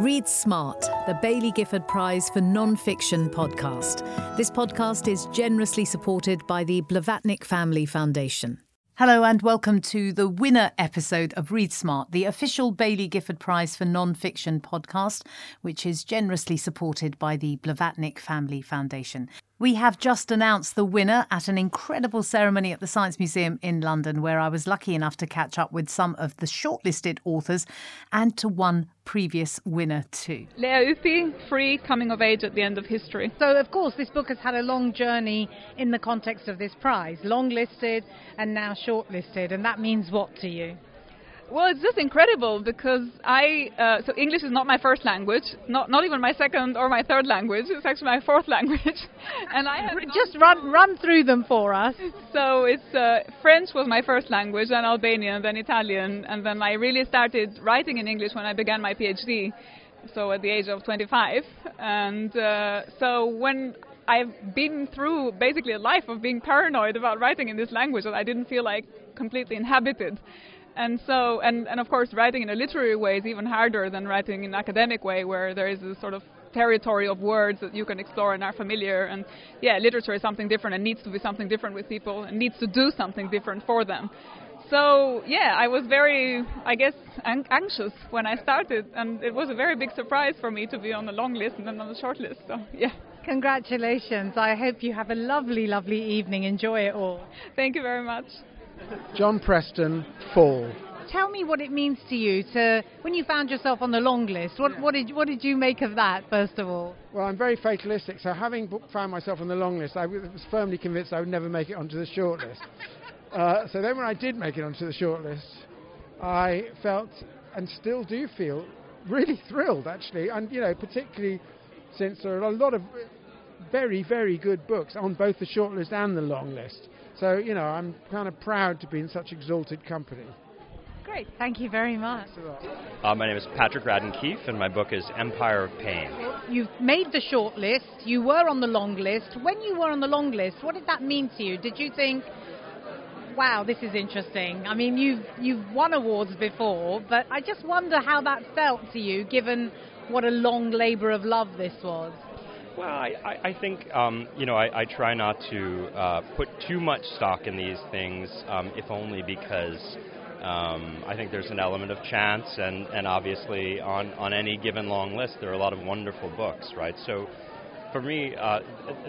Read Smart, the Baillie Gifford Prize for Non-Fiction podcast. This podcast is generously supported by the Blavatnik Family Foundation. Hello and welcome to the winner episode of Read Smart, the official Baillie Gifford Prize for Non-Fiction podcast, which is generously supported by the Blavatnik Family Foundation. We have just announced the winner at an incredible ceremony at the Science Museum in London, where I was lucky enough to catch up with some of the shortlisted authors and to one previous winner too. Lea Ypi, free coming of age at the end of history. So, of course, this book has had a long journey in the context of this prize, long listed and now shortlisted, and that means what to you? Well, it's just incredible because I uh, so English is not my first language, not not even my second or my third language. It's actually my fourth language, and I just run run through them for us. So it's uh, French was my first language, then Albanian, then Italian, and then I really started writing in English when I began my PhD. So at the age of 25, and uh, so when I've been through basically a life of being paranoid about writing in this language that I didn't feel like completely inhabited. And so, and, and of course, writing in a literary way is even harder than writing in an academic way, where there is a sort of territory of words that you can explore and are familiar. And yeah, literature is something different and needs to be something different with people and needs to do something different for them. So yeah, I was very, I guess, an- anxious when I started, and it was a very big surprise for me to be on the long list and then on the short list. So yeah. Congratulations. I hope you have a lovely, lovely evening. Enjoy it all. Thank you very much. John Preston, Fall. Tell me what it means to you to when you found yourself on the long list. What, what did what did you make of that first of all? Well, I'm very fatalistic, so having found myself on the long list, I was firmly convinced I would never make it onto the short list. uh, so then, when I did make it onto the short list, I felt and still do feel really thrilled, actually, and you know, particularly since there are a lot of very, very good books on both the short list and the long list. So, you know, I'm kind of proud to be in such exalted company. Great, thank you very much. Uh, my name is Patrick Radden Keefe, and my book is Empire of Pain. You've made the short list, you were on the long list. When you were on the long list, what did that mean to you? Did you think, wow, this is interesting? I mean, you've, you've won awards before, but I just wonder how that felt to you, given what a long labour of love this was. Well, I, I think um, you know I, I, try not to uh, put too much stock in these things, um, if only because um, I think there's an element of chance, and, and obviously on, on any given long list there are a lot of wonderful books, right? So for me, uh,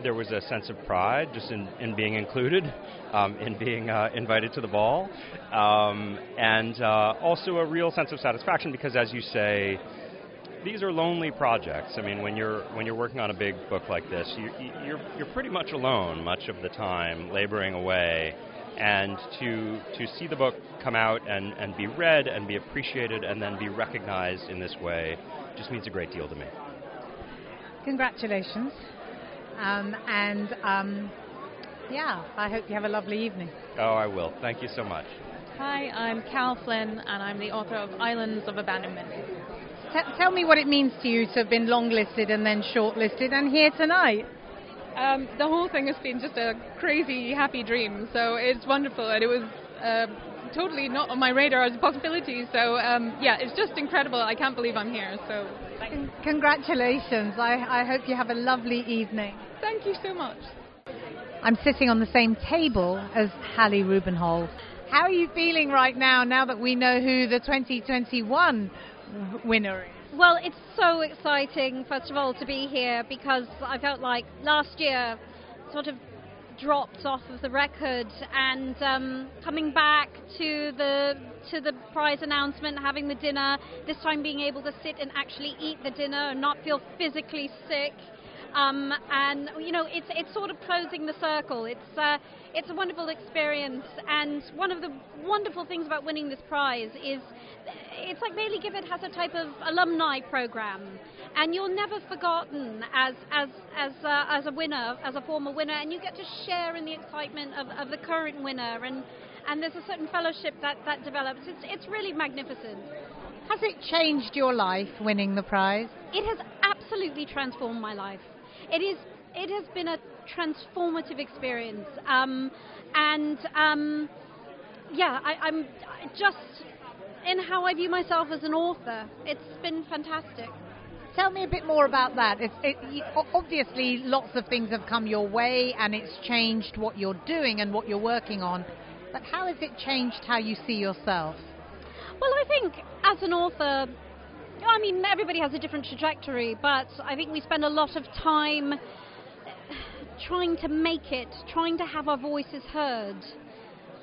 there was a sense of pride just in, in being included, um, in being uh, invited to the ball, um, and uh, also a real sense of satisfaction because, as you say these are lonely projects. I mean, when you're when you're working on a big book like this, you, you're you're pretty much alone much of the time, laboring away, and to to see the book come out and and be read and be appreciated and then be recognized in this way just means a great deal to me. Congratulations, um, and um, yeah, I hope you have a lovely evening. Oh, I will. Thank you so much. Hi, I'm Cal Flynn, and I'm the author of Islands of Abandonment. T- tell me what it means to you to have been longlisted and then shortlisted and here tonight. Um, the whole thing has been just a crazy, happy dream. So it's wonderful, and it was uh, totally not on my radar as a possibility. So um, yeah, it's just incredible. I can't believe I'm here. So Con- congratulations. I, I hope you have a lovely evening. Thank you so much. I'm sitting on the same table as Hallie Rubenhold. How are you feeling right now, now that we know who the 2021 winner is? Well, it's so exciting, first of all, to be here because I felt like last year sort of dropped off of the record and um, coming back to the to the prize announcement having the dinner this time being able to sit and actually eat the dinner and not feel physically sick um, and you know, it's it's sort of closing the circle. It's uh, it's a wonderful experience, and one of the wonderful things about winning this prize is it's like Baillie Gifford has a type of alumni program, and you're never forgotten as as as uh, as a winner, as a former winner, and you get to share in the excitement of, of the current winner, and and there's a certain fellowship that that develops. It's it's really magnificent. Has it changed your life winning the prize? It has absolutely transformed my life it is it has been a transformative experience, um, and um, yeah, I, am just in how I view myself as an author. It's been fantastic. Tell me a bit more about that. It, it, obviously, lots of things have come your way, and it's changed what you're doing and what you're working on. But how has it changed how you see yourself? Well, I think as an author, I mean, everybody has a different trajectory, but I think we spend a lot of time uh, trying to make it, trying to have our voices heard.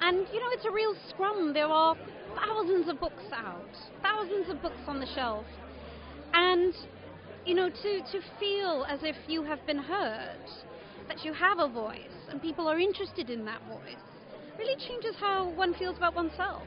And, you know, it's a real scrum. There are thousands of books out, thousands of books on the shelf. And, you know, to, to feel as if you have been heard, that you have a voice, and people are interested in that voice, really changes how one feels about oneself.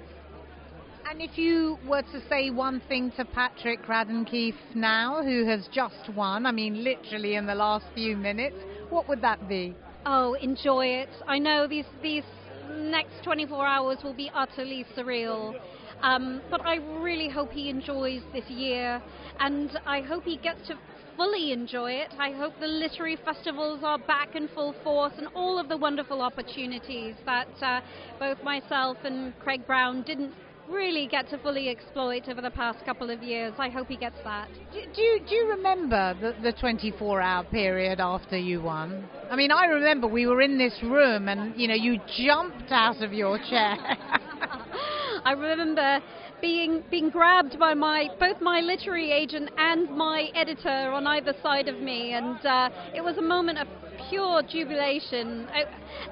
And if you were to say one thing to Patrick Radden Keefe now, who has just won, I mean, literally in the last few minutes, what would that be? Oh, enjoy it. I know these these next 24 hours will be utterly surreal. Um, but I really hope he enjoys this year, and I hope he gets to fully enjoy it. I hope the literary festivals are back in full force and all of the wonderful opportunities that uh, both myself and Craig Brown didn't really get to fully exploit over the past couple of years. I hope he gets that. Do, do, you, do you remember the, the 24 hour period after you won? I mean, I remember we were in this room and, you know, you jumped out of your chair. I remember being being grabbed by my both my literary agent and my editor on either side of me, and uh, it was a moment of pure jubilation. I,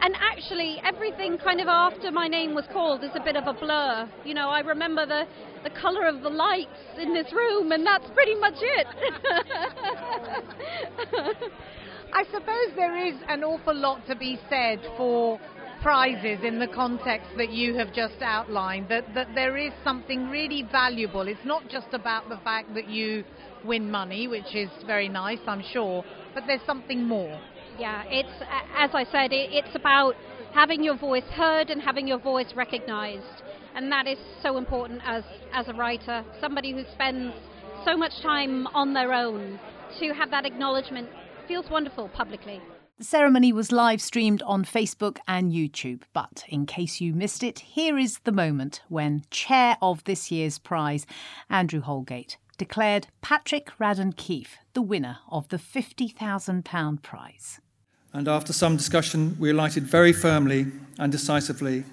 and actually, everything kind of after my name was called is a bit of a blur. You know, I remember the the color of the lights in this room, and that's pretty much it. I suppose there is an awful lot to be said for prizes in the context that you have just outlined, that, that there is something really valuable. It's not just about the fact that you win money, which is very nice, I'm sure, but there's something more. Yeah, it's, as I said, it, it's about having your voice heard and having your voice recognized. And that is so important as, as a writer, somebody who spends so much time on their own to have that acknowledgement feels wonderful publicly. The ceremony was live streamed on Facebook and YouTube, but in case you missed it, here is the moment when chair of this year's prize, Andrew Holgate, declared Patrick Radden Keefe the winner of the £50,000 prize. And after some discussion, we alighted very firmly and decisively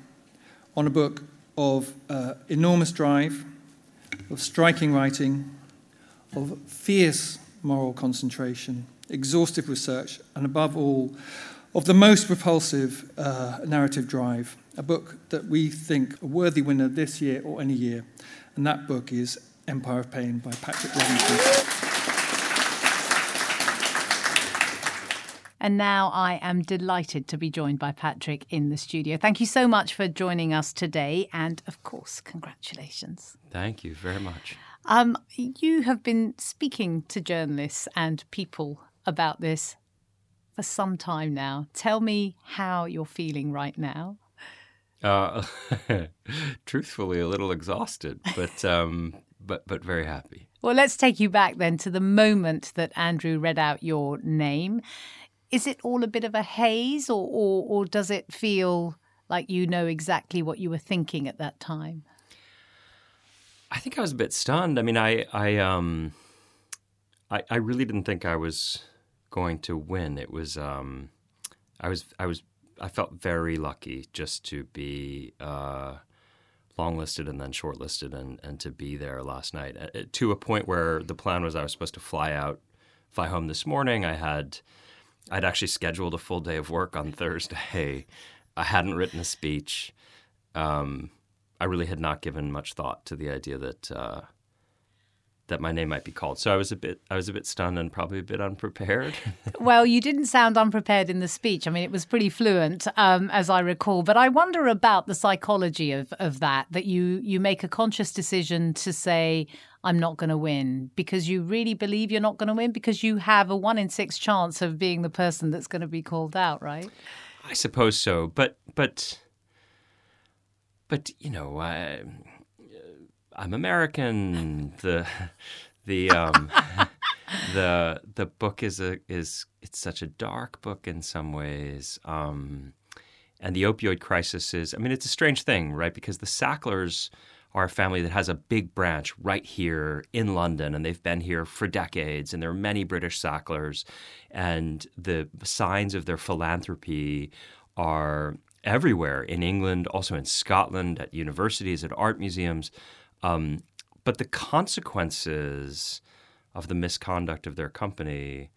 on a book of uh, enormous drive, of striking writing, of fierce moral concentration exhaustive research, and above all, of the most repulsive uh, narrative drive, a book that we think a worthy winner this year or any year. And that book is Empire of Pain by Patrick Robinson. And now I am delighted to be joined by Patrick in the studio. Thank you so much for joining us today. And of course, congratulations. Thank you very much. Um, you have been speaking to journalists and people about this for some time now. Tell me how you're feeling right now. Uh, truthfully, a little exhausted, but um, but but very happy. Well, let's take you back then to the moment that Andrew read out your name. Is it all a bit of a haze, or or, or does it feel like you know exactly what you were thinking at that time? I think I was a bit stunned. I mean, I I um I, I really didn't think I was going to win. It was um, I was I was I felt very lucky just to be uh, longlisted and then shortlisted and and to be there last night uh, to a point where the plan was I was supposed to fly out, fly home this morning. I had I'd actually scheduled a full day of work on Thursday. I hadn't written a speech. Um, I really had not given much thought to the idea that. Uh, that my name might be called. So I was a bit I was a bit stunned and probably a bit unprepared. well, you didn't sound unprepared in the speech. I mean, it was pretty fluent, um, as I recall. But I wonder about the psychology of of that. That you you make a conscious decision to say I'm not going to win because you really believe you're not going to win because you have a one in six chance of being the person that's going to be called out, right? I suppose so, but but but you know. I, I'm American. the the um, the the book is a is it's such a dark book in some ways. Um, and the opioid crisis is I mean it's a strange thing, right? Because the Sacklers are a family that has a big branch right here in London, and they've been here for decades. And there are many British Sacklers, and the signs of their philanthropy are everywhere in England, also in Scotland, at universities, at art museums. Um, but the consequences of the misconduct of their company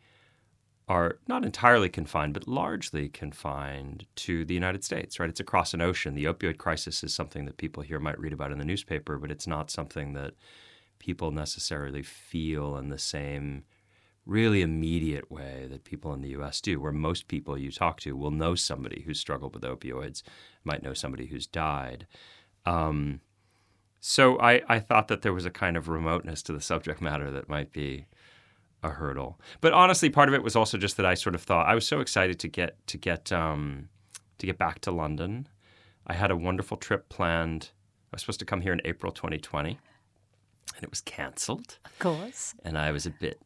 are not entirely confined, but largely confined to the United States, right? It's across an ocean. The opioid crisis is something that people here might read about in the newspaper, but it's not something that people necessarily feel in the same really immediate way that people in the US do, where most people you talk to will know somebody who's struggled with opioids, might know somebody who's died. Um, so I, I thought that there was a kind of remoteness to the subject matter that might be a hurdle. But honestly, part of it was also just that I sort of thought I was so excited to get to get um, to get back to London. I had a wonderful trip planned. I was supposed to come here in April 2020, and it was canceled. Of course. And I was a bit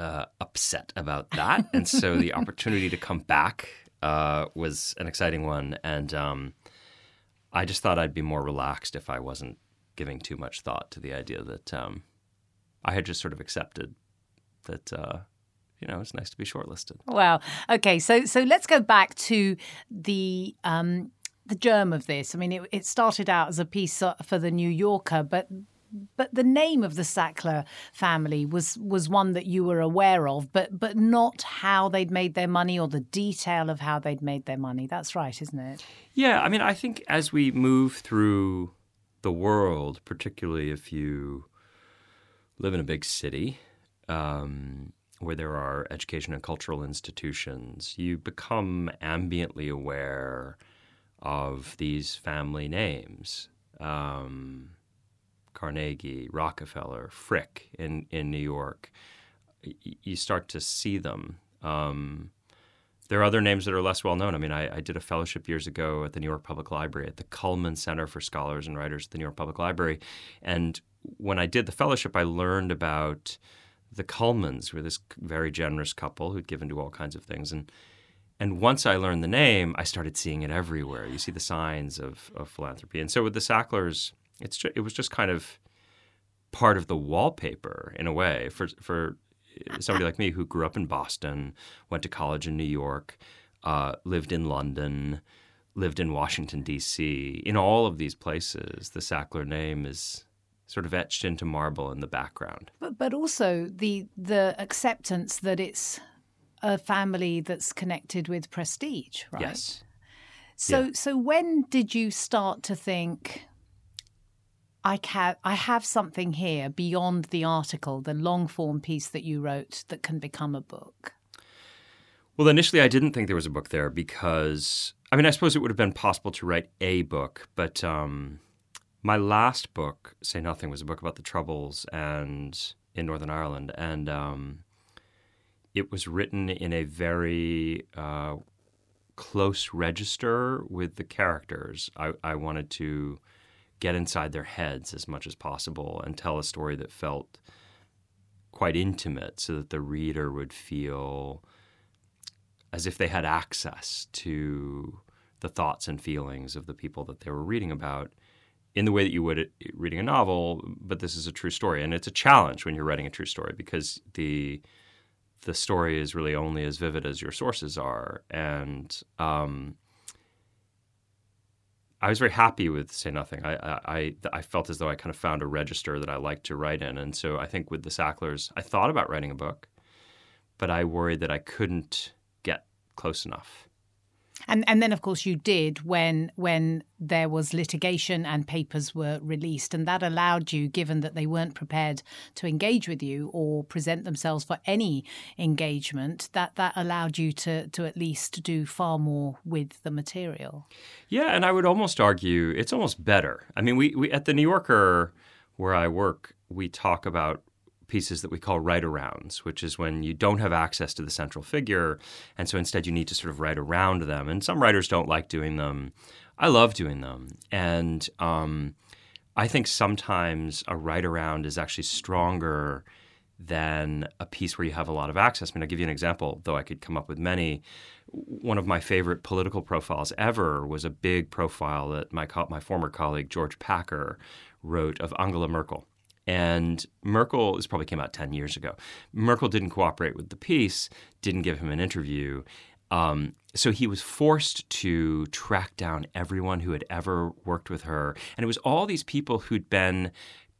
uh, upset about that. and so the opportunity to come back uh, was an exciting one. And um, I just thought I'd be more relaxed if I wasn't giving too much thought to the idea that um, I had just sort of accepted that uh, you know it's nice to be shortlisted. Wow. Okay. So so let's go back to the. Um, the germ of this. I mean, it, it started out as a piece for the New Yorker, but but the name of the Sackler family was was one that you were aware of, but but not how they'd made their money or the detail of how they'd made their money. That's right, isn't it? Yeah, I mean, I think as we move through the world, particularly if you live in a big city, um, where there are education and cultural institutions, you become ambiently aware of these family names. Um, Carnegie, Rockefeller, Frick in, in New York. You start to see them. Um, there are other names that are less well known. I mean, I, I, did a fellowship years ago at the New York Public Library at the Cullman Center for Scholars and Writers at the New York Public Library. And when I did the fellowship, I learned about the Cullmans who were this very generous couple who'd given to all kinds of things. And and once I learned the name, I started seeing it everywhere. You see the signs of, of philanthropy. And so with the Sacklers, it's just, it was just kind of part of the wallpaper in a way for for somebody like me who grew up in Boston, went to college in New York, uh, lived in London, lived in Washington D.C. In all of these places, the Sackler name is sort of etched into marble in the background. But but also the the acceptance that it's a family that's connected with prestige, right? Yes. So Yeah. so when did you start to think I can I have something here beyond the article, the long form piece that you wrote that can become a book? Well, initially, I didn't think there was a book there because, I mean, I suppose it would have been possible to write a book, but um, my last book, Say Nothing, was a book about the Troubles and in Northern Ireland, and um, it was written in a very uh, close register with the characters. I, I wanted to get inside their heads as much as possible and tell a story that felt quite intimate, so that the reader would feel as if they had access to the thoughts and feelings of the people that they were reading about in the way that you would reading a novel but this is a true story. And it's a challenge when you're writing a true story because the the story is really only as vivid as your sources are. And um, I was very happy with Say Nothing. I, I I felt as though I kind of found a register that I liked to write in, and so I think with the Sacklers, I thought about writing a book, but I worried that I couldn't get close enough. And and then of course you did when when there was litigation and papers were released and that allowed you given that they weren't prepared to engage with you or present themselves for any engagement that that allowed you to to at least do far more with the material. Yeah, and I would almost argue it's almost better. I mean, we, we at the New Yorker where I work, we talk about pieces that we call write arounds, which is when you don't have access to the central figure. And so instead you need to sort of write around them. And some writers don't like doing them. I love doing them. And um, I think sometimes a write around is actually stronger than a piece where you have a lot of access. I mean, I'll give you an example, though I could come up with many. One of my favorite political profiles ever was a big profile that my, co- my former colleague George Packer wrote of Angela Merkel. And Merkel, this probably came out 10 years ago. Merkel didn't cooperate with the piece, didn't give him an interview. Um, so he was forced to track down everyone who had ever worked with her. And it was all these people who'd been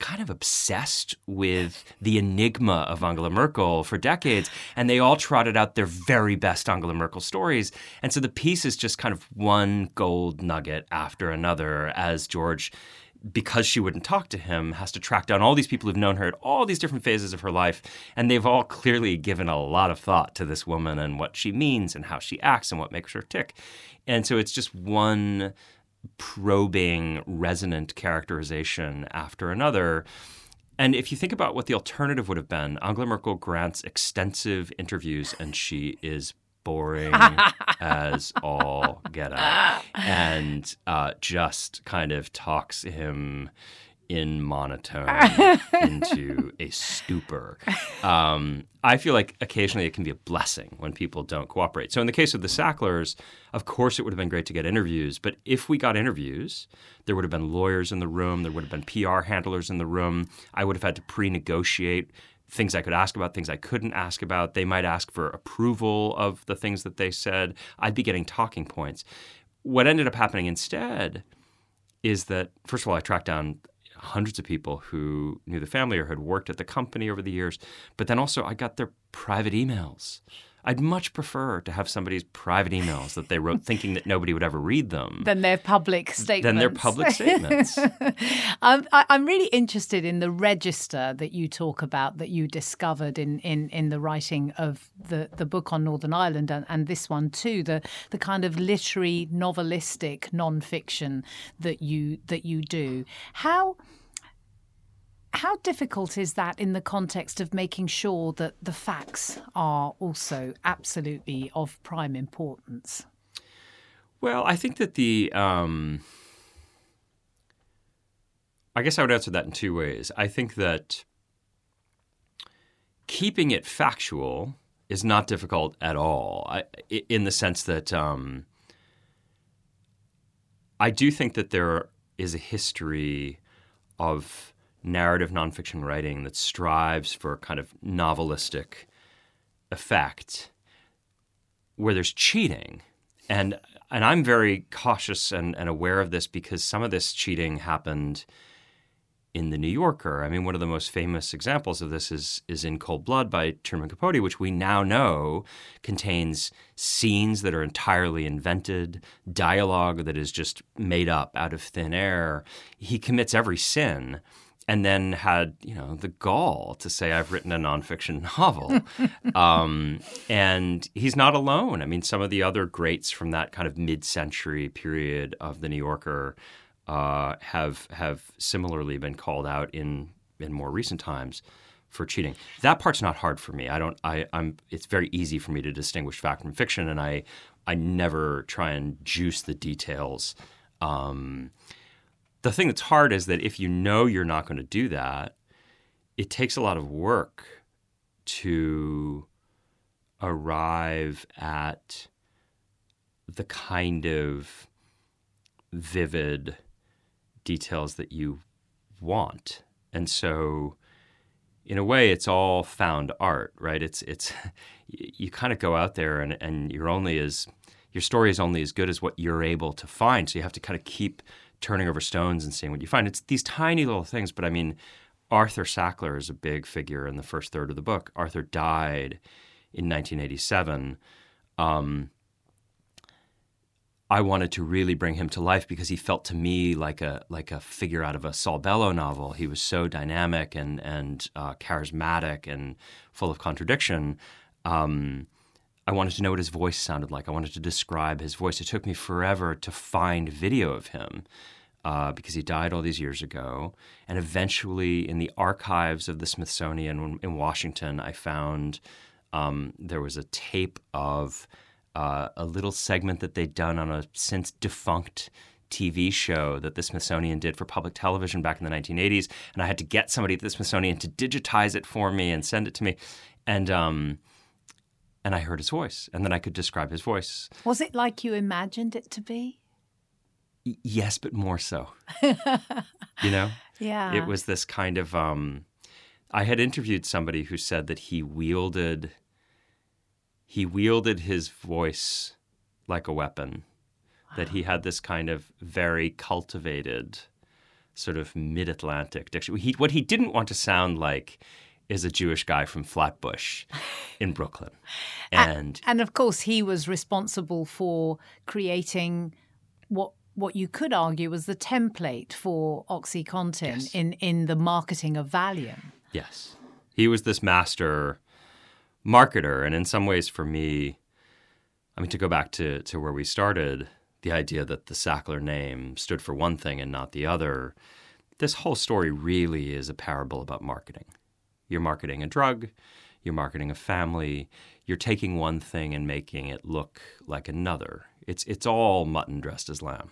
kind of obsessed with the enigma of Angela Merkel for decades, and they all trotted out their very best Angela Merkel stories. And so the piece is just kind of one gold nugget after another as George because she wouldn't talk to him, has to track down all these people who've known her at all these different phases of her life. And they've all clearly given a lot of thought to this woman and what she means and how she acts and what makes her tick. And so it's just one probing, resonant characterization after another. And if you think about what the alternative would have been, Angela Merkel grants extensive interviews and she is boring as all get out and uh, just kind of talks him in monotone into a stupor. Um, I feel like occasionally it can be a blessing when people don't cooperate. So in the case of the Sacklers, of course it would have been great to get interviews, but if we got interviews, there would have been lawyers in the room, there would have been PR handlers in the room. I would have had to pre-negotiate things I could ask about, things I couldn't ask about. They might ask for approval of the things that they said. I'd be getting talking points. What ended up happening instead is that, first of all, I tracked down hundreds of people who knew the family or had worked at the company over the years. But then also, I got their private emails. I'd much prefer to have somebody's private emails that they wrote thinking that nobody would ever read them than their public statements. Than their public statements. um, I, am really interested in the register that you talk about that you discovered in, in, in the writing of the, the book on Northern Ireland and, and this one too, the, the kind of literary, novelistic non-fiction that you that you do. How how difficult is that in the context of making sure that the facts are also absolutely of prime importance? Well, I think that the. Um, I guess I would answer that in two ways. I think that keeping it factual is not difficult at all, I, in the sense that um, I do think that there is a history of narrative nonfiction writing that strives for a kind of novelistic effect where there's cheating. And and I'm very cautious and, and aware of this because some of this cheating happened in the New Yorker. I mean, one of the most famous examples of this is is in Cold Blood by Truman Capote, which we now know contains scenes that are entirely invented, dialogue that is just made up out of thin air. He commits every sin and then had you know the gall to say I've written a nonfiction novel, um, and he's not alone. I mean, some of the other greats from that kind of mid-century period of the New Yorker uh, have have similarly been called out in in more recent times for cheating. That part's not hard for me. I don't. I, I'm. It's very easy for me to distinguish fact from fiction, and I I never try and juice the details. Um, the thing that's hard is that if you know you're not going to do that, it takes a lot of work to arrive at the kind of vivid details that you want. And so in a way it's all found art, right? It's it's you kind of go out there and, and you're only as your story is only as good as what you're able to find. So you have to kind of keep turning over stones and seeing what you find. It's these tiny little things, but I mean, Arthur Sackler is a big figure in the first third of the book. Arthur died in 1987. Um, I wanted to really bring him to life because he felt to me like a like a figure out of a Saul Bellow novel. He was so dynamic and and uh, charismatic and full of contradiction. Um, I wanted to know what his voice sounded like. I wanted to describe his voice. It took me forever to find video of him uh, because he died all these years ago. And eventually, in the archives of the Smithsonian in Washington, I found um, there was a tape of uh, a little segment that they'd done on a since defunct TV show that the Smithsonian did for public television back in the 1980s, and I had to get somebody at the Smithsonian to digitize it for me and send it to me, and um, and I heard his voice, and then I could describe his voice. Was it like you imagined it to be? Y- yes, but more so. you know, Yeah. it was this kind of. Um, I had interviewed somebody who said that he wielded. He wielded his voice like a weapon. That he had this kind of very cultivated, sort of mid-Atlantic diction. He, what he didn't want to sound like is a Jewish guy from Flatbush in Brooklyn, and and of course, he was responsible for creating what what you could argue was the template for OxyContin Yes. in in the marketing of Valium. Yes. He was this master marketer. And in some ways, for me, I mean, to go back to, to where we started, the idea that the Sackler name stood for one thing and not the other, this whole story really is a parable about marketing. You're marketing a drug, you're marketing a family, you're taking one thing and making it look like another. It's, it's all mutton dressed as lamb.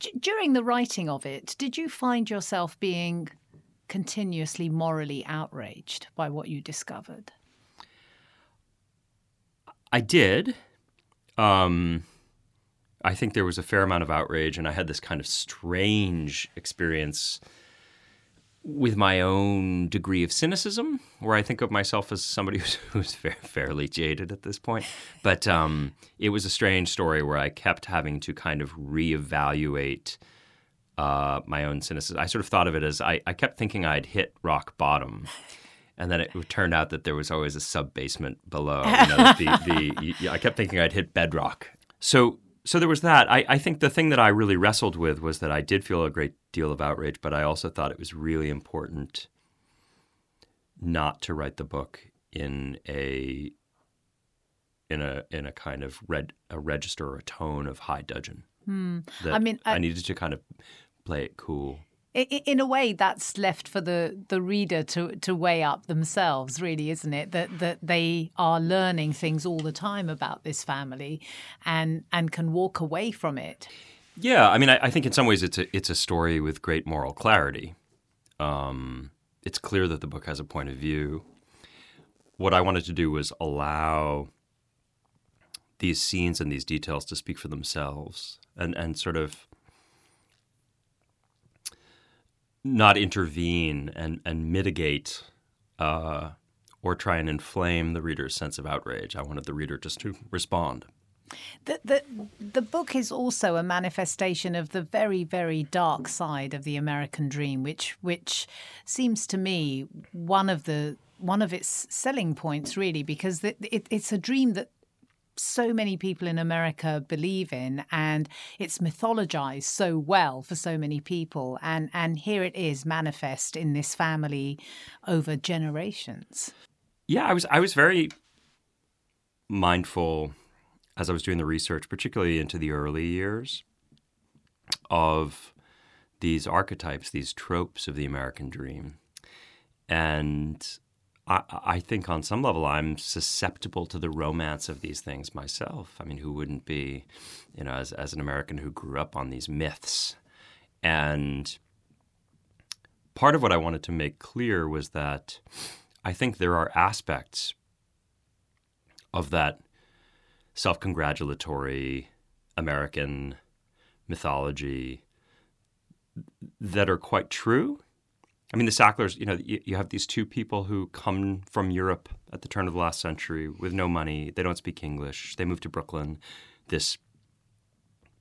D- during the writing of it, did you find yourself being continuously morally outraged by what you discovered? I did. Um, I think there was a fair amount of outrage, and I had this kind of strange experience with my own degree of cynicism, where I think of myself as somebody who's, who's fa- fairly jaded at this point. But um, it was a strange story where I kept having to kind of reevaluate uh, my own cynicism. I sort of thought of it as I, I kept thinking I'd hit rock bottom. And then it turned out that there was always a sub basement below. You know, the, the, y- I kept thinking I'd hit bedrock. So, so there was that. I, I think the thing that I really wrestled with was that I did feel a great deal of outrage, but I also thought it was really important not to write the book in a in a in a kind of red a register or a tone of high dudgeon. Hmm. That I mean, I- I needed to kind of play it cool. In a way, that's left for the, the reader to, to weigh up themselves, really, isn't it? That that they are learning things all the time about this family, and and can walk away from it. Yeah, I mean, I, I think in some ways it's a it's a story with great moral clarity. Um, it's clear that the book has a point of view. What I wanted to do was allow these scenes and these details to speak for themselves, and and sort of not intervene and and mitigate. Uh, or try and inflame the reader's sense of outrage. I wanted the reader just to respond. The, the the book is also a manifestation of the very very dark side of the American dream, which which seems to me one of the one of its selling points, really, because it, it, it's a dream that so many people in America believe in, and it's mythologized so well for so many people, and and here it is manifest in this family over generations. Yeah, I was I was very mindful as I was doing the research, particularly into the early years, of these archetypes, these tropes of the American dream. And I, I think on some level I'm susceptible to the romance of these things myself. I mean, who wouldn't be, you know, as, as an American who grew up on these myths? And part of what I wanted to make clear was that I think there are aspects of that self congratulatory American mythology that are quite true. I mean, the Sacklers, you know, you, you have these two people who come from Europe at the turn of the last century with no money. They don't speak English. They move to Brooklyn, this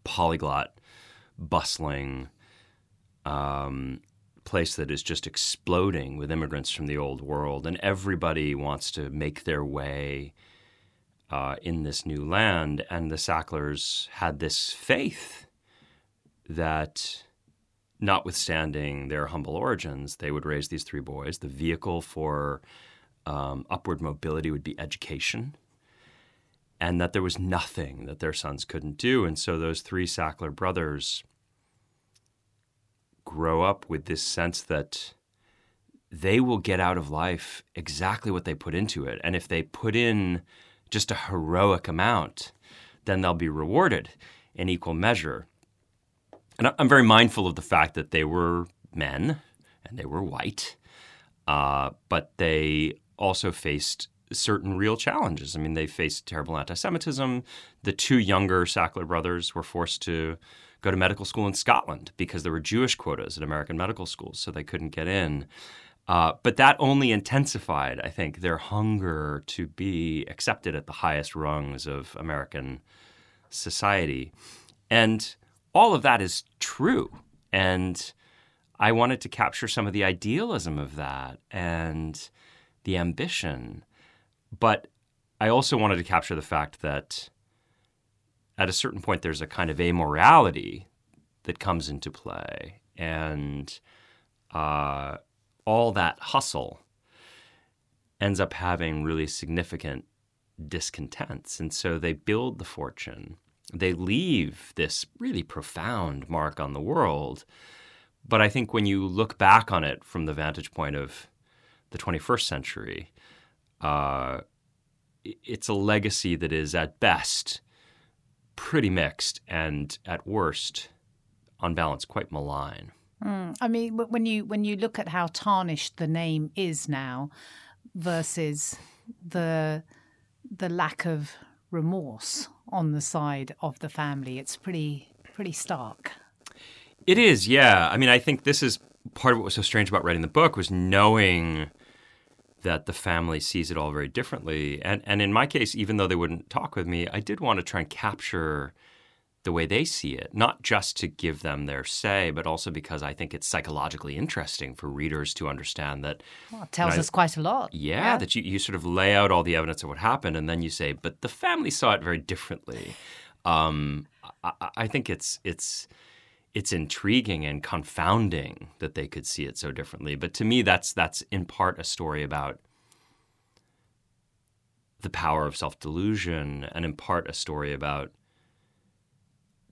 polyglot, bustling, um, place that is just exploding with immigrants from the old world, and everybody wants to make their way uh, in this new land. And the Sacklers had this faith that, notwithstanding their humble origins, they would raise these three boys. The vehicle for um, upward mobility would be education. And that there was nothing that their sons couldn't do. And so those three Sackler brothers grow up with this sense that they will get out of life exactly what they put into it. And if they put in just a heroic amount, then they'll be rewarded in equal measure. And I'm very mindful of the fact that they were men and they were white, uh, but they also faced certain real challenges. I mean, they faced terrible anti Semitism. The two younger Sackler brothers were forced to go to medical school in Scotland because there were Jewish quotas at American medical schools, so they couldn't get in. Uh, but that only intensified, I think, their hunger to be accepted at the highest rungs of American society. And all of that is true. And I wanted to capture some of the idealism of that and the ambition. But I also wanted to capture the fact that at a certain point, there's a kind of amorality that comes into play. And uh, all that hustle ends up having really significant discontents. And so they build the fortune. They leave this really profound mark on the world. But I think when you look back on it from the vantage point of the 21st century, uh, it's a legacy that is at best pretty mixed and at worst, on balance, quite malign. Mm. I mean, when you when you look at how tarnished the name is now, versus the the lack of remorse on the side of the family, it's pretty pretty stark. It is, yeah. I mean, I think this is part of what was so strange about writing the book was knowing that the family sees it all very differently. And and in my case, even though they wouldn't talk with me, I did want to try and capture the way they see it, not just to give them their say, but also because I think it's psychologically interesting for readers to understand that. Well, it tells us quite a lot. Yeah, yeah, that you, you sort of lay out all the evidence of what happened, and then you say, but the family saw it very differently. Um, I, I think it's it's it's intriguing and confounding that they could see it so differently. But to me, that's that's in part a story about the power of self delusion, and in part a story about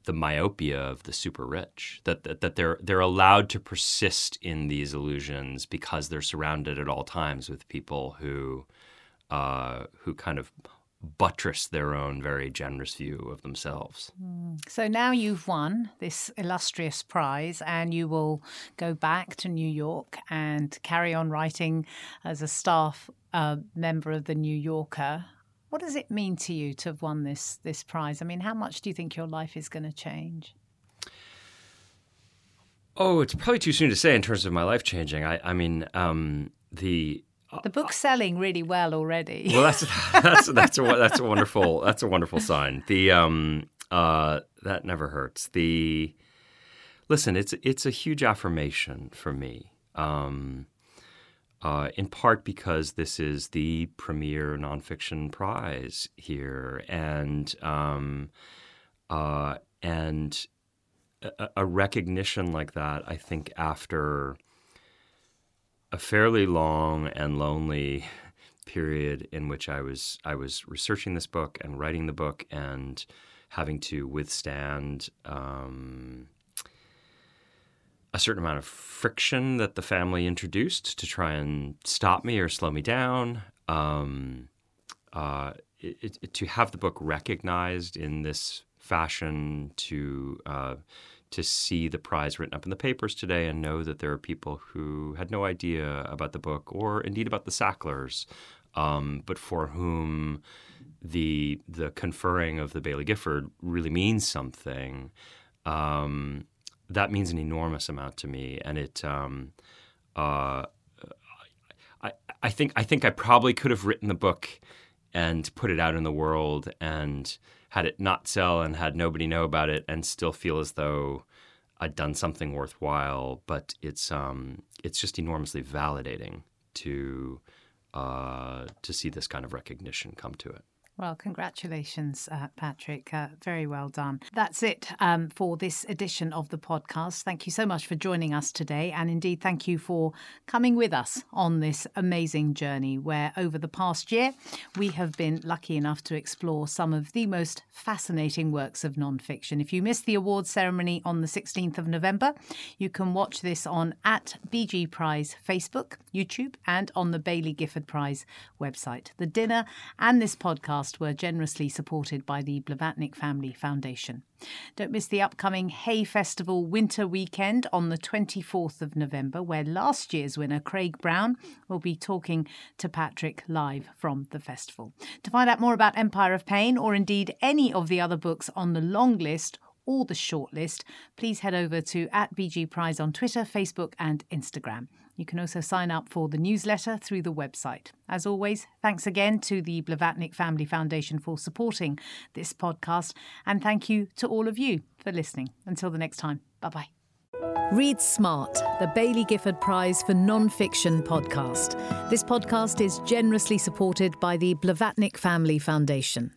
the myopia of the super rich. That, that that they're they're allowed to persist in these illusions because they're surrounded at all times with people who uh, who kind of buttress their own very generous view of themselves. Mm. So now you've won this illustrious prize, and you will go back to New York and carry on writing as a staff uh, member of the New Yorker. What does it mean to you to have won this this prize? I mean, how much do you think your life is going to change? Oh, it's probably too soon to say in terms of my life changing. I, I mean, um, the the book's selling really well already. Well, that's that's that's a that's a wonderful that's a wonderful sign. The um uh that never hurts. The listen, it's it's a huge affirmation for me. Um, uh, in part because this is the premier nonfiction prize here, and um, uh, and a, a recognition like that, I think, after a fairly long and lonely period in which I was I was researching this book and writing the book and having to withstand um, a certain amount of friction that the family introduced to try and stop me or slow me down. Um, uh, it, it, to have the book recognized in this fashion, to uh, to see the prize written up in the papers today and know that there are people who had no idea about the book or indeed about the Sacklers, um, but for whom the the conferring of the Baillie Gifford really means something. Um, that means an enormous amount to me, and it. Um, uh, I, I think I think I probably could have written the book and put it out in the world and had it not sell and had nobody know about it and still feel as though I'd done something worthwhile. But it's um, it's just enormously validating to uh, to see this kind of recognition come to it. Well, congratulations, uh, Patrick. Uh, very well done. That's it um, for this edition of the podcast. Thank you so much for joining us today. And indeed, thank you for coming with us on this amazing journey where over the past year, we have been lucky enough to explore some of the most fascinating works of nonfiction. If you missed the awards ceremony on the 16th of November, you can watch this on at BG Prize Facebook, YouTube, and on the Baillie Gifford Prize website. The dinner and this podcast podcast were generously supported by the Blavatnik Family Foundation. Don't miss the upcoming Hay Festival winter weekend on the 24th of November, where last year's winner, Craig Brown, will be talking to Patrick live from the festival. To find out more about Empire of Pain, or indeed any of the other books on the long list, or the shortlist, please head over to at BG Prize on Twitter, Facebook, and Instagram. You can also sign up for the newsletter through the website. As always, thanks again to the Blavatnik Family Foundation for supporting this podcast, and thank you to all of you for listening. Until the next time, bye bye. Read Smart, the Baillie Gifford Prize for Non-Fiction podcast. This podcast is generously supported by the Blavatnik Family Foundation.